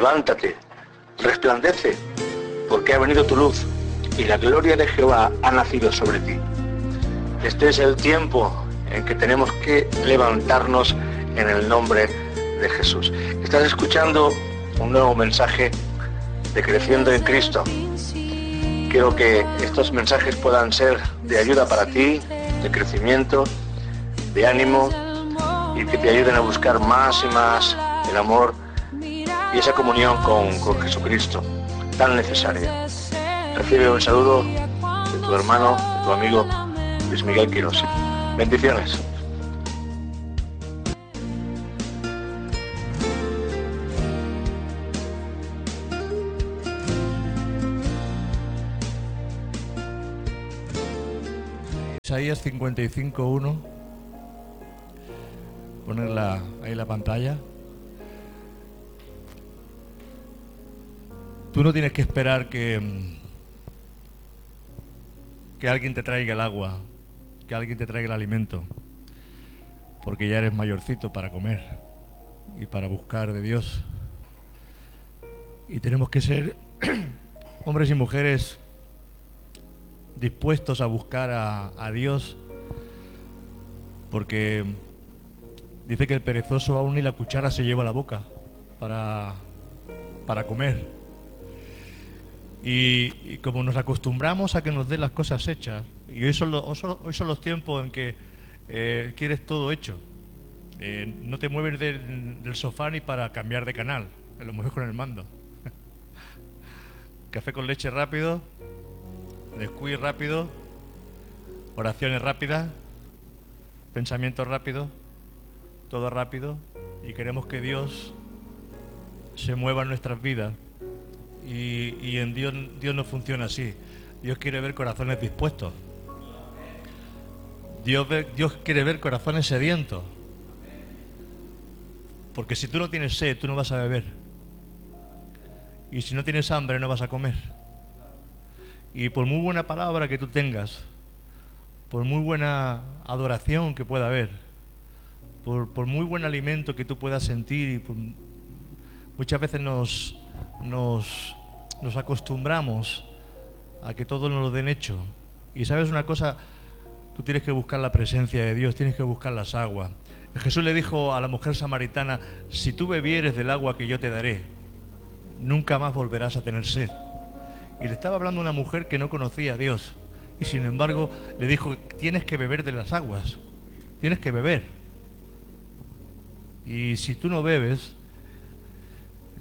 levántate, resplandece, porque ha venido tu luz y la gloria de Jehová ha nacido sobre ti. Este es el tiempo en que tenemos que levantarnos en el nombre de Jesús. Estás escuchando un nuevo mensaje de Creciendo en Cristo. Quiero que estos mensajes puedan ser de ayuda para ti, de crecimiento, de ánimo y que te ayuden a buscar más y más el amor y esa comunión con, con Jesucristo tan necesaria. Recibe un saludo de tu hermano, de tu amigo Luis Miguel Quiroz. Bendiciones. Isaías 55.1. Ponerla ahí en la pantalla. Tú no tienes que esperar que, que alguien te traiga el agua, que alguien te traiga el alimento, porque ya eres mayorcito para comer y para buscar de Dios. Y tenemos que ser hombres y mujeres dispuestos a buscar a, a Dios, porque dice que el perezoso aún ni la cuchara se lleva a la boca para, para comer. Y, como nos acostumbramos a que nos den las cosas hechas, y hoy son los, hoy son los tiempos en que eh, quieres todo hecho, eh, no te mueves del, del sofá ni para cambiar de canal, lo mueves con el mando. Café con leche rápido, descuid rápido, oraciones rápidas, pensamientos rápidos, todo rápido, y queremos que Dios se mueva en nuestras vidas. Y, en Dios, Dios no funciona así. Dios quiere ver corazones dispuestos. Dios, Dios quiere ver corazones sedientos. Porque si tú no tienes sed, tú no vas a beber. Y si no tienes hambre, no vas a comer. Y por muy buena palabra que tú tengas, por muy buena adoración que pueda haber, por, por muy buen alimento que tú puedas sentir, y por- muchas veces nos, nos, nos acostumbramos a que todo nos lo den hecho. Y sabes una cosa, tú tienes que buscar la presencia de Dios, tienes que buscar las aguas. Jesús le dijo a la mujer samaritana, si tú bebieres del agua que yo te daré, nunca más volverás a tener sed. Y le estaba hablando una mujer que no conocía a Dios. Y sin embargo le dijo, tienes que beber de las aguas, tienes que beber. Y si tú no bebes,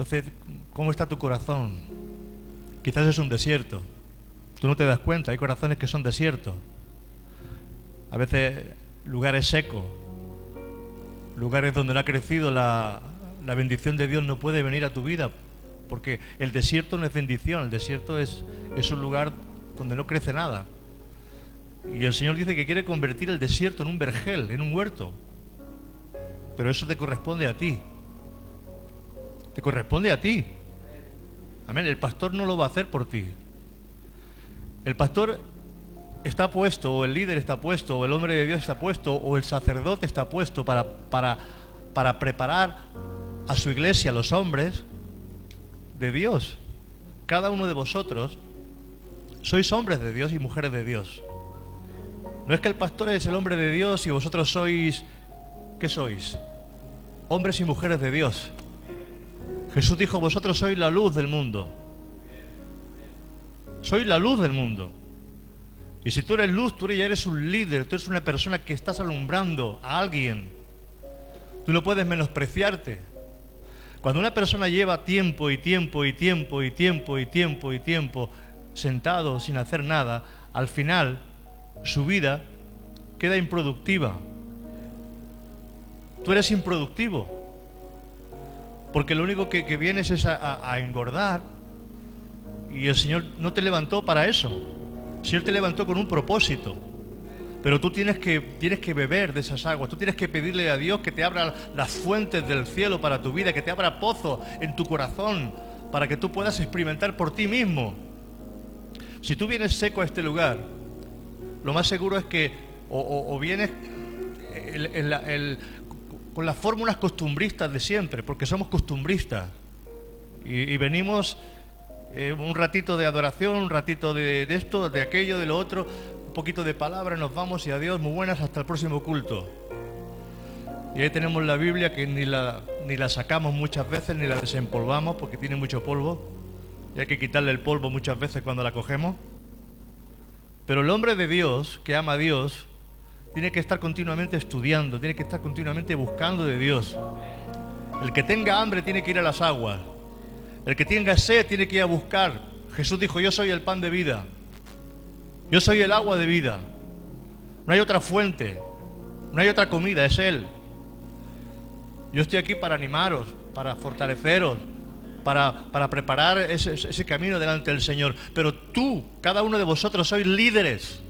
entonces, ¿cómo está tu corazón? Quizás es un desierto. Tú no te das cuenta, hay corazones que son desiertos. A veces lugares secos, lugares donde no ha crecido la, la bendición de Dios no puede venir a tu vida, porque el desierto no es bendición, el desierto es, es un lugar donde no crece nada. Y el Señor dice que quiere convertir el desierto en un vergel, en un huerto. Pero eso te corresponde a ti. Corresponde a ti. Amén. El pastor no lo va a hacer por ti. El pastor está puesto, o el líder está puesto, o el hombre de Dios está puesto, o el sacerdote está puesto para, para, para preparar a su iglesia, a los hombres de Dios. Cada uno de vosotros sois hombres de Dios y mujeres de Dios. No es que el pastor es el hombre de Dios y vosotros sois, ¿qué sois? Hombres y mujeres de Dios. Jesús dijo, vosotros sois la luz del mundo. Sois la luz del mundo. Y si tú eres luz, tú ya eres un líder, tú eres una persona que estás alumbrando a alguien. Tú no puedes menospreciarte. Cuando una persona lleva tiempo y tiempo y tiempo y tiempo y tiempo y tiempo sentado sin hacer nada, al final su vida queda improductiva. Tú eres improductivo. Porque lo único que, que vienes es a, engordar. Y el Señor no te levantó para eso. El Señor te levantó con un propósito. Pero tú tienes que, tienes que beber de esas aguas. Tú tienes que pedirle a Dios que te abra las fuentes del cielo para tu vida, que te abra pozo en tu corazón, para que tú puedas experimentar por ti mismo. Si tú vienes seco a este lugar, lo más seguro es que o, o- vienes el- con las fórmulas costumbristas de siempre, porque somos costumbristas. Y, venimos eh, un ratito de adoración, un ratito de, esto, de aquello, de lo otro, un poquito de palabra, nos vamos y adiós, muy buenas, hasta el próximo culto. Y ahí tenemos la Biblia que ni la, ni la sacamos muchas veces, ni la desempolvamos porque tiene mucho polvo. Y hay que quitarle el polvo muchas veces cuando la cogemos. Pero el hombre de Dios, que ama a Dios, tiene que estar continuamente estudiando, tiene que estar continuamente buscando de Dios. El que tenga hambre tiene que ir a las aguas. El que tenga sed tiene que ir a buscar. Jesús dijo, yo soy el pan de vida. Yo soy el agua de vida. No hay otra fuente. No hay otra comida, es Él. Yo estoy aquí para animaros, para fortaleceros, para, para preparar ese, ese, camino delante del Señor. Pero tú, cada uno de vosotros, sois líderes.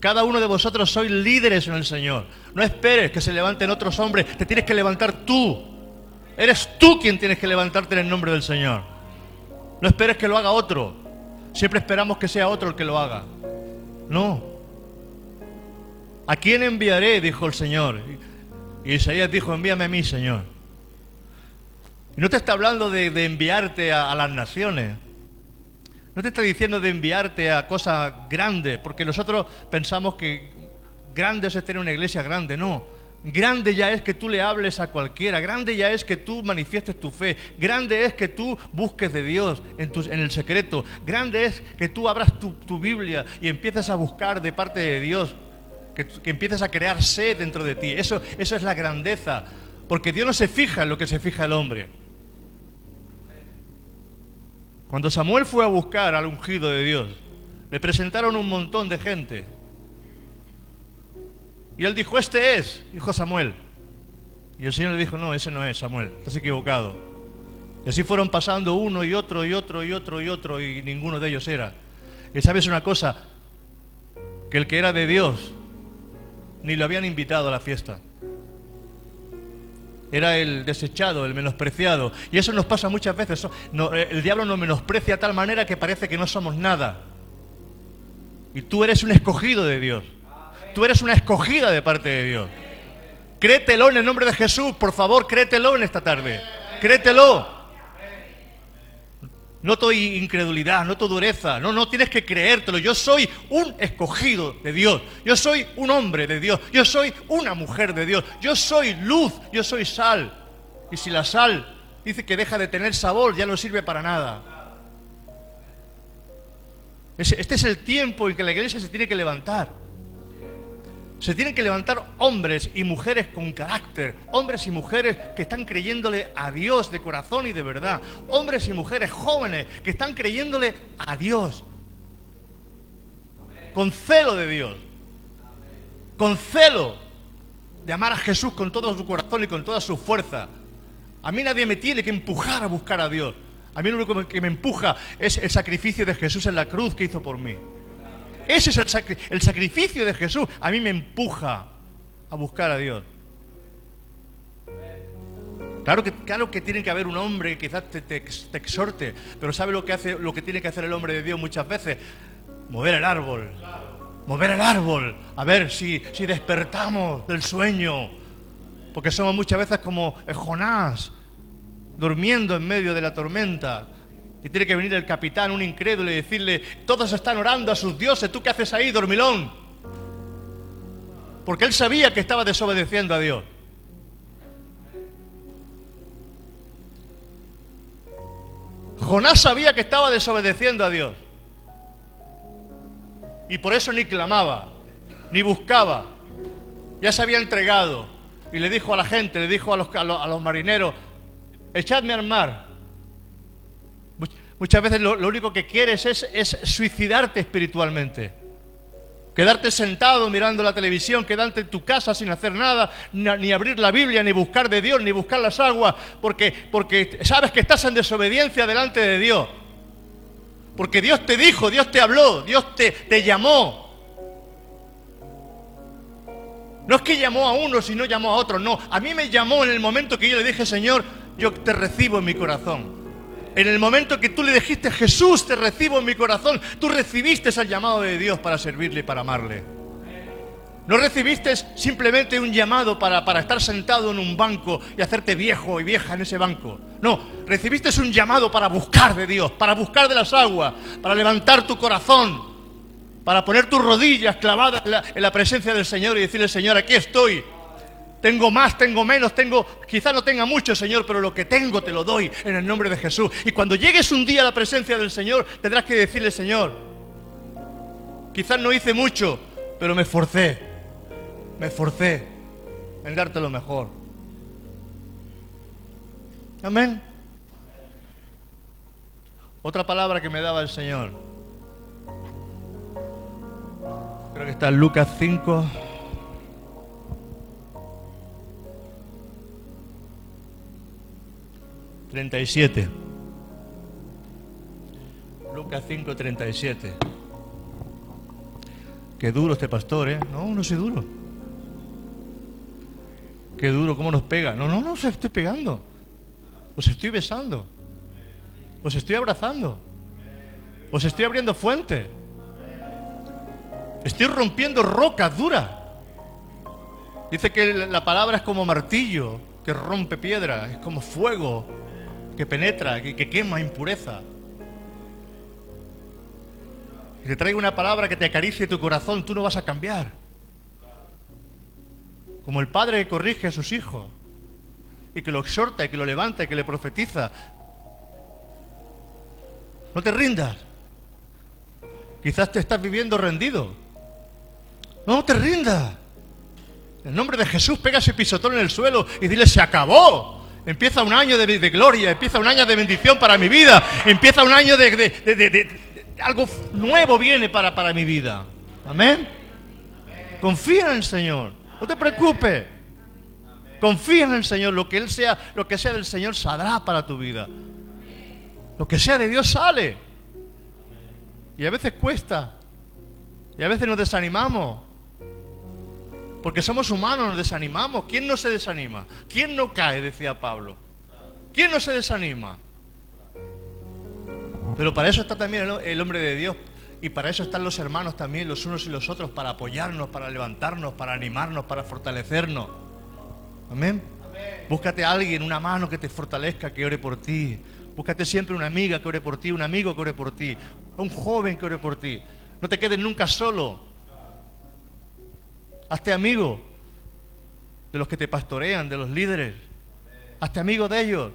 Cada uno de vosotros sois líderes en el Señor. No esperes que se levanten otros hombres, te tienes que levantar tú. Eres tú quien tienes que levantarte en el nombre del Señor. No esperes que lo haga otro. Siempre esperamos que sea otro el que lo haga. No. ¿A quién enviaré? dijo el Señor. Y Isaías dijo, envíame a mí, Señor. Y no te está hablando de, enviarte a, las naciones. No te está diciendo de enviarte a cosas grandes, porque nosotros pensamos que grande es tener una iglesia grande. No. Grande ya es que tú le hables a cualquiera, grande ya es que tú manifiestes tu fe, grande es que tú busques de Dios en, en el secreto, grande es que tú abras tu, Biblia y empieces a buscar de parte de Dios que, empieces a crear sed dentro de ti. Eso, eso es la grandeza, porque Dios no se fija en lo que se fija el hombre. Cuando Samuel fue a buscar al ungido de Dios, le presentaron un montón de gente. Y él dijo, este es, dijo Samuel. Y el Señor le dijo, no, ese no es Samuel, estás equivocado. Y así fueron pasando uno y otro y otro y otro y otro y ninguno de ellos era. Y sabes una cosa, que el que era de Dios ni lo habían invitado a la fiesta. Era el desechado, el menospreciado. Y eso nos pasa muchas veces. Eh, el diablo nos menosprecia de tal manera que parece que no somos nada. Y tú eres un escogido de Dios. Tú eres una escogida de parte de Dios. Créetelo en el nombre de Jesús, por favor, créetelo en esta tarde. Créetelo. Noto incredulidad, noto dureza. No, no tienes que creértelo. Yo soy un escogido de Dios. Yo soy un hombre de Dios. Yo soy una mujer de Dios. Yo soy luz. Yo soy sal. Y si la sal dice que deja de tener sabor, ya no sirve para nada. Este es el tiempo en que la iglesia se tiene que levantar. Se tienen que levantar hombres y mujeres con carácter, hombres y mujeres que están creyéndole a Dios de corazón y de verdad, hombres y mujeres jóvenes que están creyéndole a Dios, con celo de Dios, con celo de amar a Jesús con todo su corazón y con toda su fuerza. A mí nadie me tiene que empujar a buscar a Dios. A mí lo único que me empuja es el sacrificio de Jesús en la cruz que hizo por mí. Ese es el, sacrificio de Jesús. A mí me empuja a buscar a Dios. Claro que, claro que tiene que haber un hombre que quizás te, exhorte, pero ¿sabe lo que, hace, lo que tiene que hacer el hombre de Dios muchas veces? Mover el árbol. Mover el árbol. A ver si, si despertamos del sueño. Porque somos muchas veces como Jonás, durmiendo en medio de la tormenta. Y tiene que venir el capitán, un incrédulo, y decirle, todos están orando a sus dioses, ¿tú qué haces ahí, dormilón? Porque él sabía que estaba desobedeciendo a Dios. Jonás sabía que estaba desobedeciendo a Dios. Y por eso ni clamaba, ni buscaba. Ya se había entregado. Y le dijo a la gente, le dijo a los, a los marineros, echadme al mar Muchas veces lo, único que quieres es, suicidarte espiritualmente. Quedarte sentado mirando la televisión, quedarte en tu casa sin hacer nada, ni, abrir la Biblia, ni buscar de Dios, ni buscar las aguas, porque, porque sabes que estás en desobediencia delante de Dios. Porque Dios te dijo, Dios te habló, Dios te, te llamó. No es que llamó a uno, sino llamó a otro. No, a mí me llamó en el momento que yo le dije, Señor, yo te recibo en mi corazón. En el momento que tú le dijiste, Jesús, te recibo en mi corazón, tú recibiste el llamado de Dios para servirle y para amarle. No recibiste simplemente un llamado para, para, estar sentado en un banco y hacerte viejo y vieja en ese banco. No, recibiste un llamado para buscar de Dios, para buscar de las aguas, para levantar tu corazón, para poner tus rodillas clavadas en la, en la presencia del Señor y decirle, Señor, aquí estoy. Tengo más, tengo menos, tengo, quizá no tenga mucho, Señor, pero lo que tengo te lo doy en el nombre de Jesús. Y cuando llegues un día a la presencia del Señor, tendrás que decirle, Señor, quizás no hice mucho, pero me esforcé me esforcé en darte lo mejor. Amén. Otra palabra que me daba el Señor. Creo que está en Lucas 5. Treinta y siete. Lucas 5, 37. Qué duro este pastor, ¿eh? No, no soy duro. Qué duro, cómo nos pega. No, no, no os estoy pegando. Os estoy besando. Os estoy abrazando. Os estoy abriendo fuente. Estoy rompiendo rocas duras. Dice que la palabra es como martillo que rompe piedra, es como fuego que penetra, que, que quema impureza. Y te traigo una palabra que te acaricie tu corazón, tú no vas a cambiar como el padre que corrige a sus hijos y que lo exhorta y que lo levanta y que le profetiza. No te rindas. Quizás te estás viviendo rendido. No te rindas. En nombre de Jesús pega ese pisotón en el suelo y dile, se acabó. Empieza un año de, de gloria, empieza un año de bendición para mi vida, empieza un año de, de algo nuevo viene para, para mi vida. Amén. Confía en el Señor. No te preocupes. Confía en el Señor. Lo que Él sea, lo que sea del Señor saldrá para tu vida. Lo que sea de Dios sale. Y a veces cuesta. Y a veces nos desanimamos. Porque somos humanos, nos desanimamos. ¿Quién no se desanima? ¿Quién no cae? Decía Pablo. ¿Quién no se desanima? Pero para eso está también el hombre de Dios, y para eso están los hermanos también, los unos y los otros, para apoyarnos, para levantarnos, para animarnos, para fortalecernos. Amén. Búscate a alguien, una mano que te fortalezca, que ore por ti. Búscate siempre una amiga que ore por ti, un amigo que ore por ti, un joven que ore por ti. No te quedes nunca solo. Hazte amigo de los que te pastorean, de los líderes. Hazte amigo de ellos.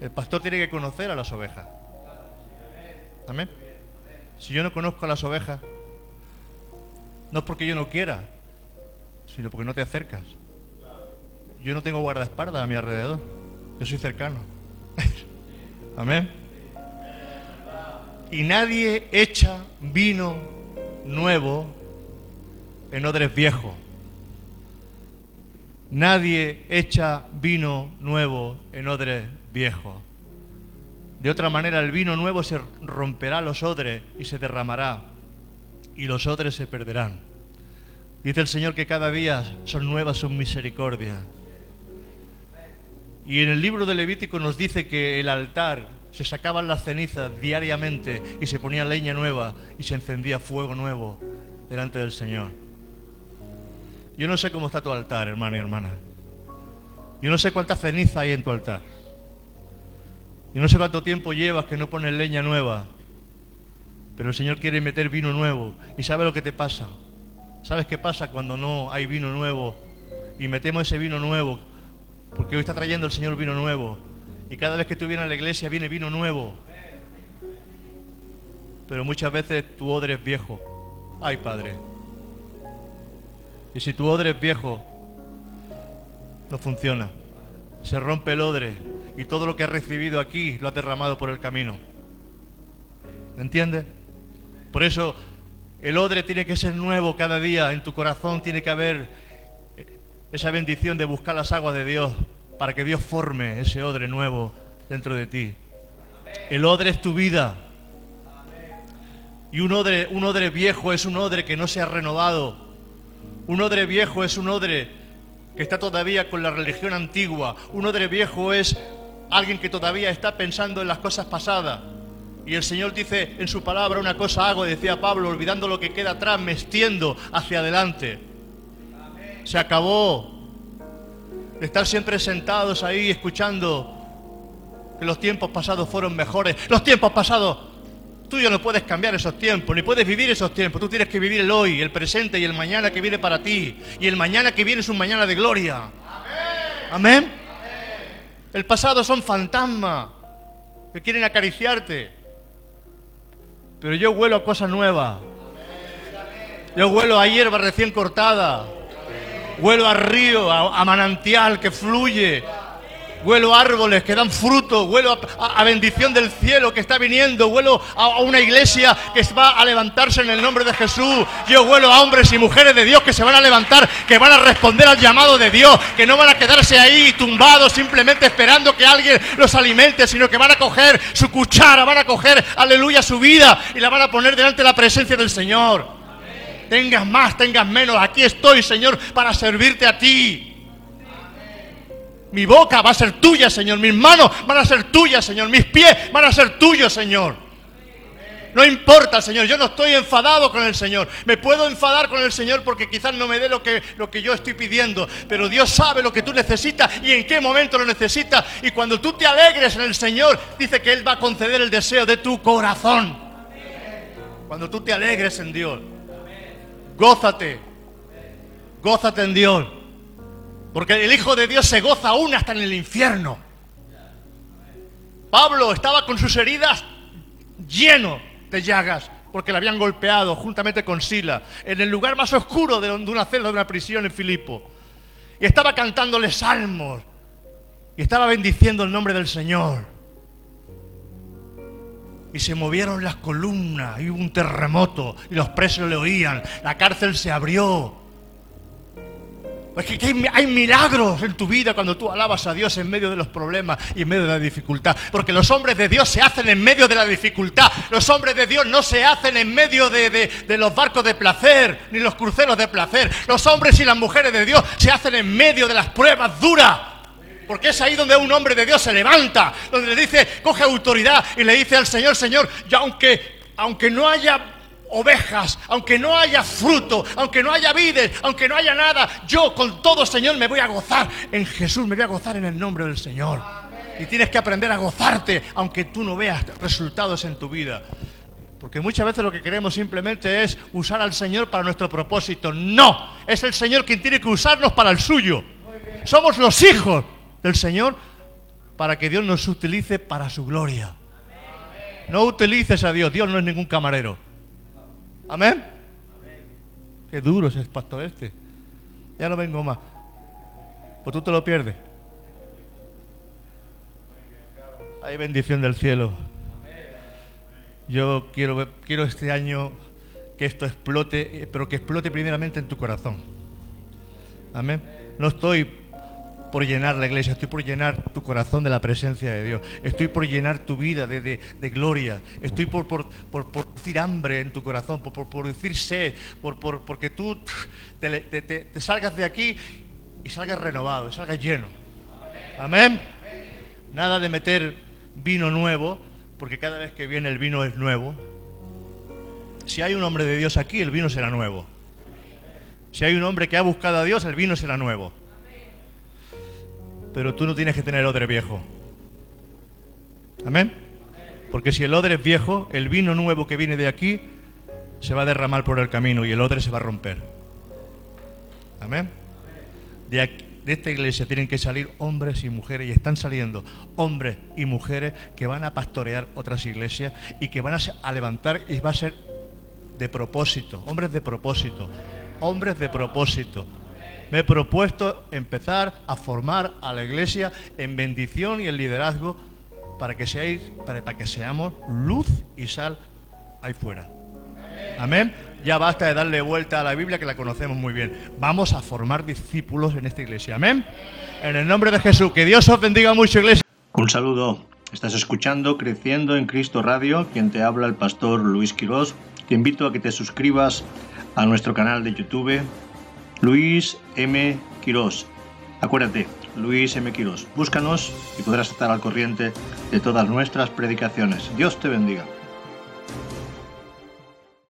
El pastor tiene que conocer a las ovejas. Amén. Si yo no conozco a las ovejas, no es porque yo no quiera, sino porque no te acercas. Yo no tengo guardaespaldas a mi alrededor. Yo soy cercano. Amén. Y nadie echa vino nuevo en odres viejos. Nadie echa vino nuevo en odres viejo. De otra manera el vino nuevo se romperá los odres y se derramará y los odres se perderán. Dice el Señor que cada día son nuevas sus misericordias. Y en el libro de Levítico nos dice que el altar se sacaban las cenizas diariamente y se ponía leña nueva y se encendía fuego nuevo delante del Señor. Yo no sé cómo está tu altar, hermano y hermana. Yo no sé cuánta ceniza hay en tu altar. Y no sé cuánto tiempo llevas que no pones leña nueva. Pero el Señor quiere meter vino nuevo. ¿Y sabe lo que te pasa? ¿Sabes qué pasa cuando no hay vino nuevo? Y metemos ese vino nuevo. Porque hoy está trayendo el Señor vino nuevo. Y cada vez que tú vienes a la iglesia viene vino nuevo. Pero muchas veces tu odre es viejo. Ay, Padre. Y si tu odre es viejo, no funciona. Se rompe el odre y todo lo que ha recibido aquí lo ha derramado por el camino. ¿Me entiendes? Por eso el odre tiene que ser nuevo cada día, en tu corazón tiene que haber esa bendición de buscar las aguas de Dios para que Dios forme ese odre nuevo dentro de ti. El odre es tu vida. Y un odre, un odre viejo es un odre que no se ha renovado. Un odre viejo es un odre que está todavía con la religión antigua. Un odre viejo es alguien que todavía está pensando en las cosas pasadas. Y el Señor dice en su palabra una cosa hago, decía Pablo, olvidando lo que queda atrás, me extiendo hacia adelante. Se acabó estar siempre sentados ahí escuchando que los tiempos pasados fueron mejores. Los tiempos pasados, tú ya no puedes cambiar esos tiempos, ni puedes vivir esos tiempos. Tú tienes que vivir el hoy, el presente y el mañana que viene para ti. Y el mañana que viene es un mañana de gloria. Amén. El pasado son fantasmas que quieren acariciarte. Pero yo huelo a cosas nuevas. Yo huelo a hierba recién cortada. Huelo a río, a, manantial que fluye. Huelo a árboles que dan fruto, huelo a, bendición del cielo que está viniendo, huelo a, a, una iglesia que va a levantarse en el nombre de Jesús. Yo huelo a hombres y mujeres de Dios que se van a levantar, que van a responder al llamado de Dios, que no van a quedarse ahí tumbados simplemente esperando que alguien los alimente, sino que van a coger su cuchara, van a coger, aleluya, su vida y la van a poner delante de la presencia del Señor. Tengas más, tengas menos, aquí estoy, Señor, para servirte a ti. Mi boca va a ser tuya, Señor. Mis manos van a ser tuyas, Señor. Mis pies van a ser tuyos, Señor. No importa, Señor. Yo no estoy enfadado con el Señor. Me puedo enfadar con el Señor porque quizás no me dé lo que, lo que yo estoy pidiendo. Pero Dios sabe lo que tú necesitas y en qué momento lo necesitas. Y cuando tú te alegres en el Señor, dice que Él va a conceder el deseo de tu corazón. Cuando tú te alegres en Dios. Gózate. Gózate en Dios. Porque el Hijo de Dios se goza aún hasta en el infierno. Pablo estaba con sus heridas lleno de llagas porque le habían golpeado juntamente con Sila en el lugar más oscuro de una celda de una prisión en Filipo. Y estaba cantándole salmos y estaba bendiciendo el nombre del Señor. Y se movieron las columnas, y hubo un terremoto, y los presos le oían, la cárcel se abrió. Es que hay, milagros en tu vida cuando tú alabas a Dios en medio de los problemas y en medio de la dificultad. Porque los hombres de Dios se hacen en medio de la dificultad. Los hombres de Dios no se hacen en medio de, de, de los barcos de placer ni los cruceros de placer. Los hombres y las mujeres de Dios se hacen en medio de las pruebas duras. Porque es ahí donde un hombre de Dios se levanta, donde le dice, coge autoridad y le dice al Señor, Señor, ya aunque, aunque no haya ovejas, aunque no haya fruto, aunque no haya vides, aunque no haya nada, yo con todo, Señor, me voy a gozar. En Jesús me voy a gozar en el nombre del Señor. Y tienes que aprender a gozarte, aunque tú no veas resultados en tu vida. Porque muchas veces lo que queremos simplemente es usar al Señor para nuestro propósito. No, es el Señor quien tiene que usarnos para el suyo. Somos los hijos del Señor para que Dios nos utilice para su gloria. No utilices a Dios, Dios no es ningún camarero. Amén. Qué duro es el pastor este. Ya no vengo más. Pues tú te lo pierdes. Hay bendición del cielo. Yo quiero, quiero este año que esto explote, pero que explote primeramente en tu corazón. Amén. No estoy por llenar la iglesia, estoy por llenar tu corazón de la presencia de Dios, estoy por llenar tu vida de, de, de gloria, estoy por, por, por, por, hambre en tu corazón, por, por sed, por, porque tú te, te, te, salgas de aquí y salgas renovado, y salgas lleno. Amén. Nada de meter vino nuevo, porque cada vez que viene el vino es nuevo. Si hay un hombre de Dios aquí, el vino será nuevo. Si hay un hombre que ha buscado a Dios, el vino será nuevo. Pero tú no tienes que tener odre viejo. Amén. Porque si el odre es viejo, el vino nuevo que viene de aquí se va a derramar por el camino y el odre se va a romper. Amén. De, esta iglesia tienen que salir hombres y mujeres y están saliendo hombres y mujeres que van a pastorear otras iglesias y que van a, a levantar y va a ser de propósito, hombres de propósito, hombres de propósito, me he propuesto empezar a formar a la iglesia en bendición y en liderazgo para que, seáis, para, que seamos luz y sal ahí fuera. Amén. Ya basta de darle vuelta a la Biblia que la conocemos muy bien. Vamos a formar discípulos en esta iglesia. Amén. En el nombre de Jesús. Que Dios os bendiga mucho, iglesia. Un saludo. Estás escuchando Creciendo en Cristo Radio, quien te habla el pastor Luis Quirós. Te invito a que te suscribas a nuestro canal de YouTube Luis M. Quirós. Acuérdate, Luis M. Quirós. Búscanos y podrás estar al corriente de todas nuestras predicaciones. Dios te bendiga.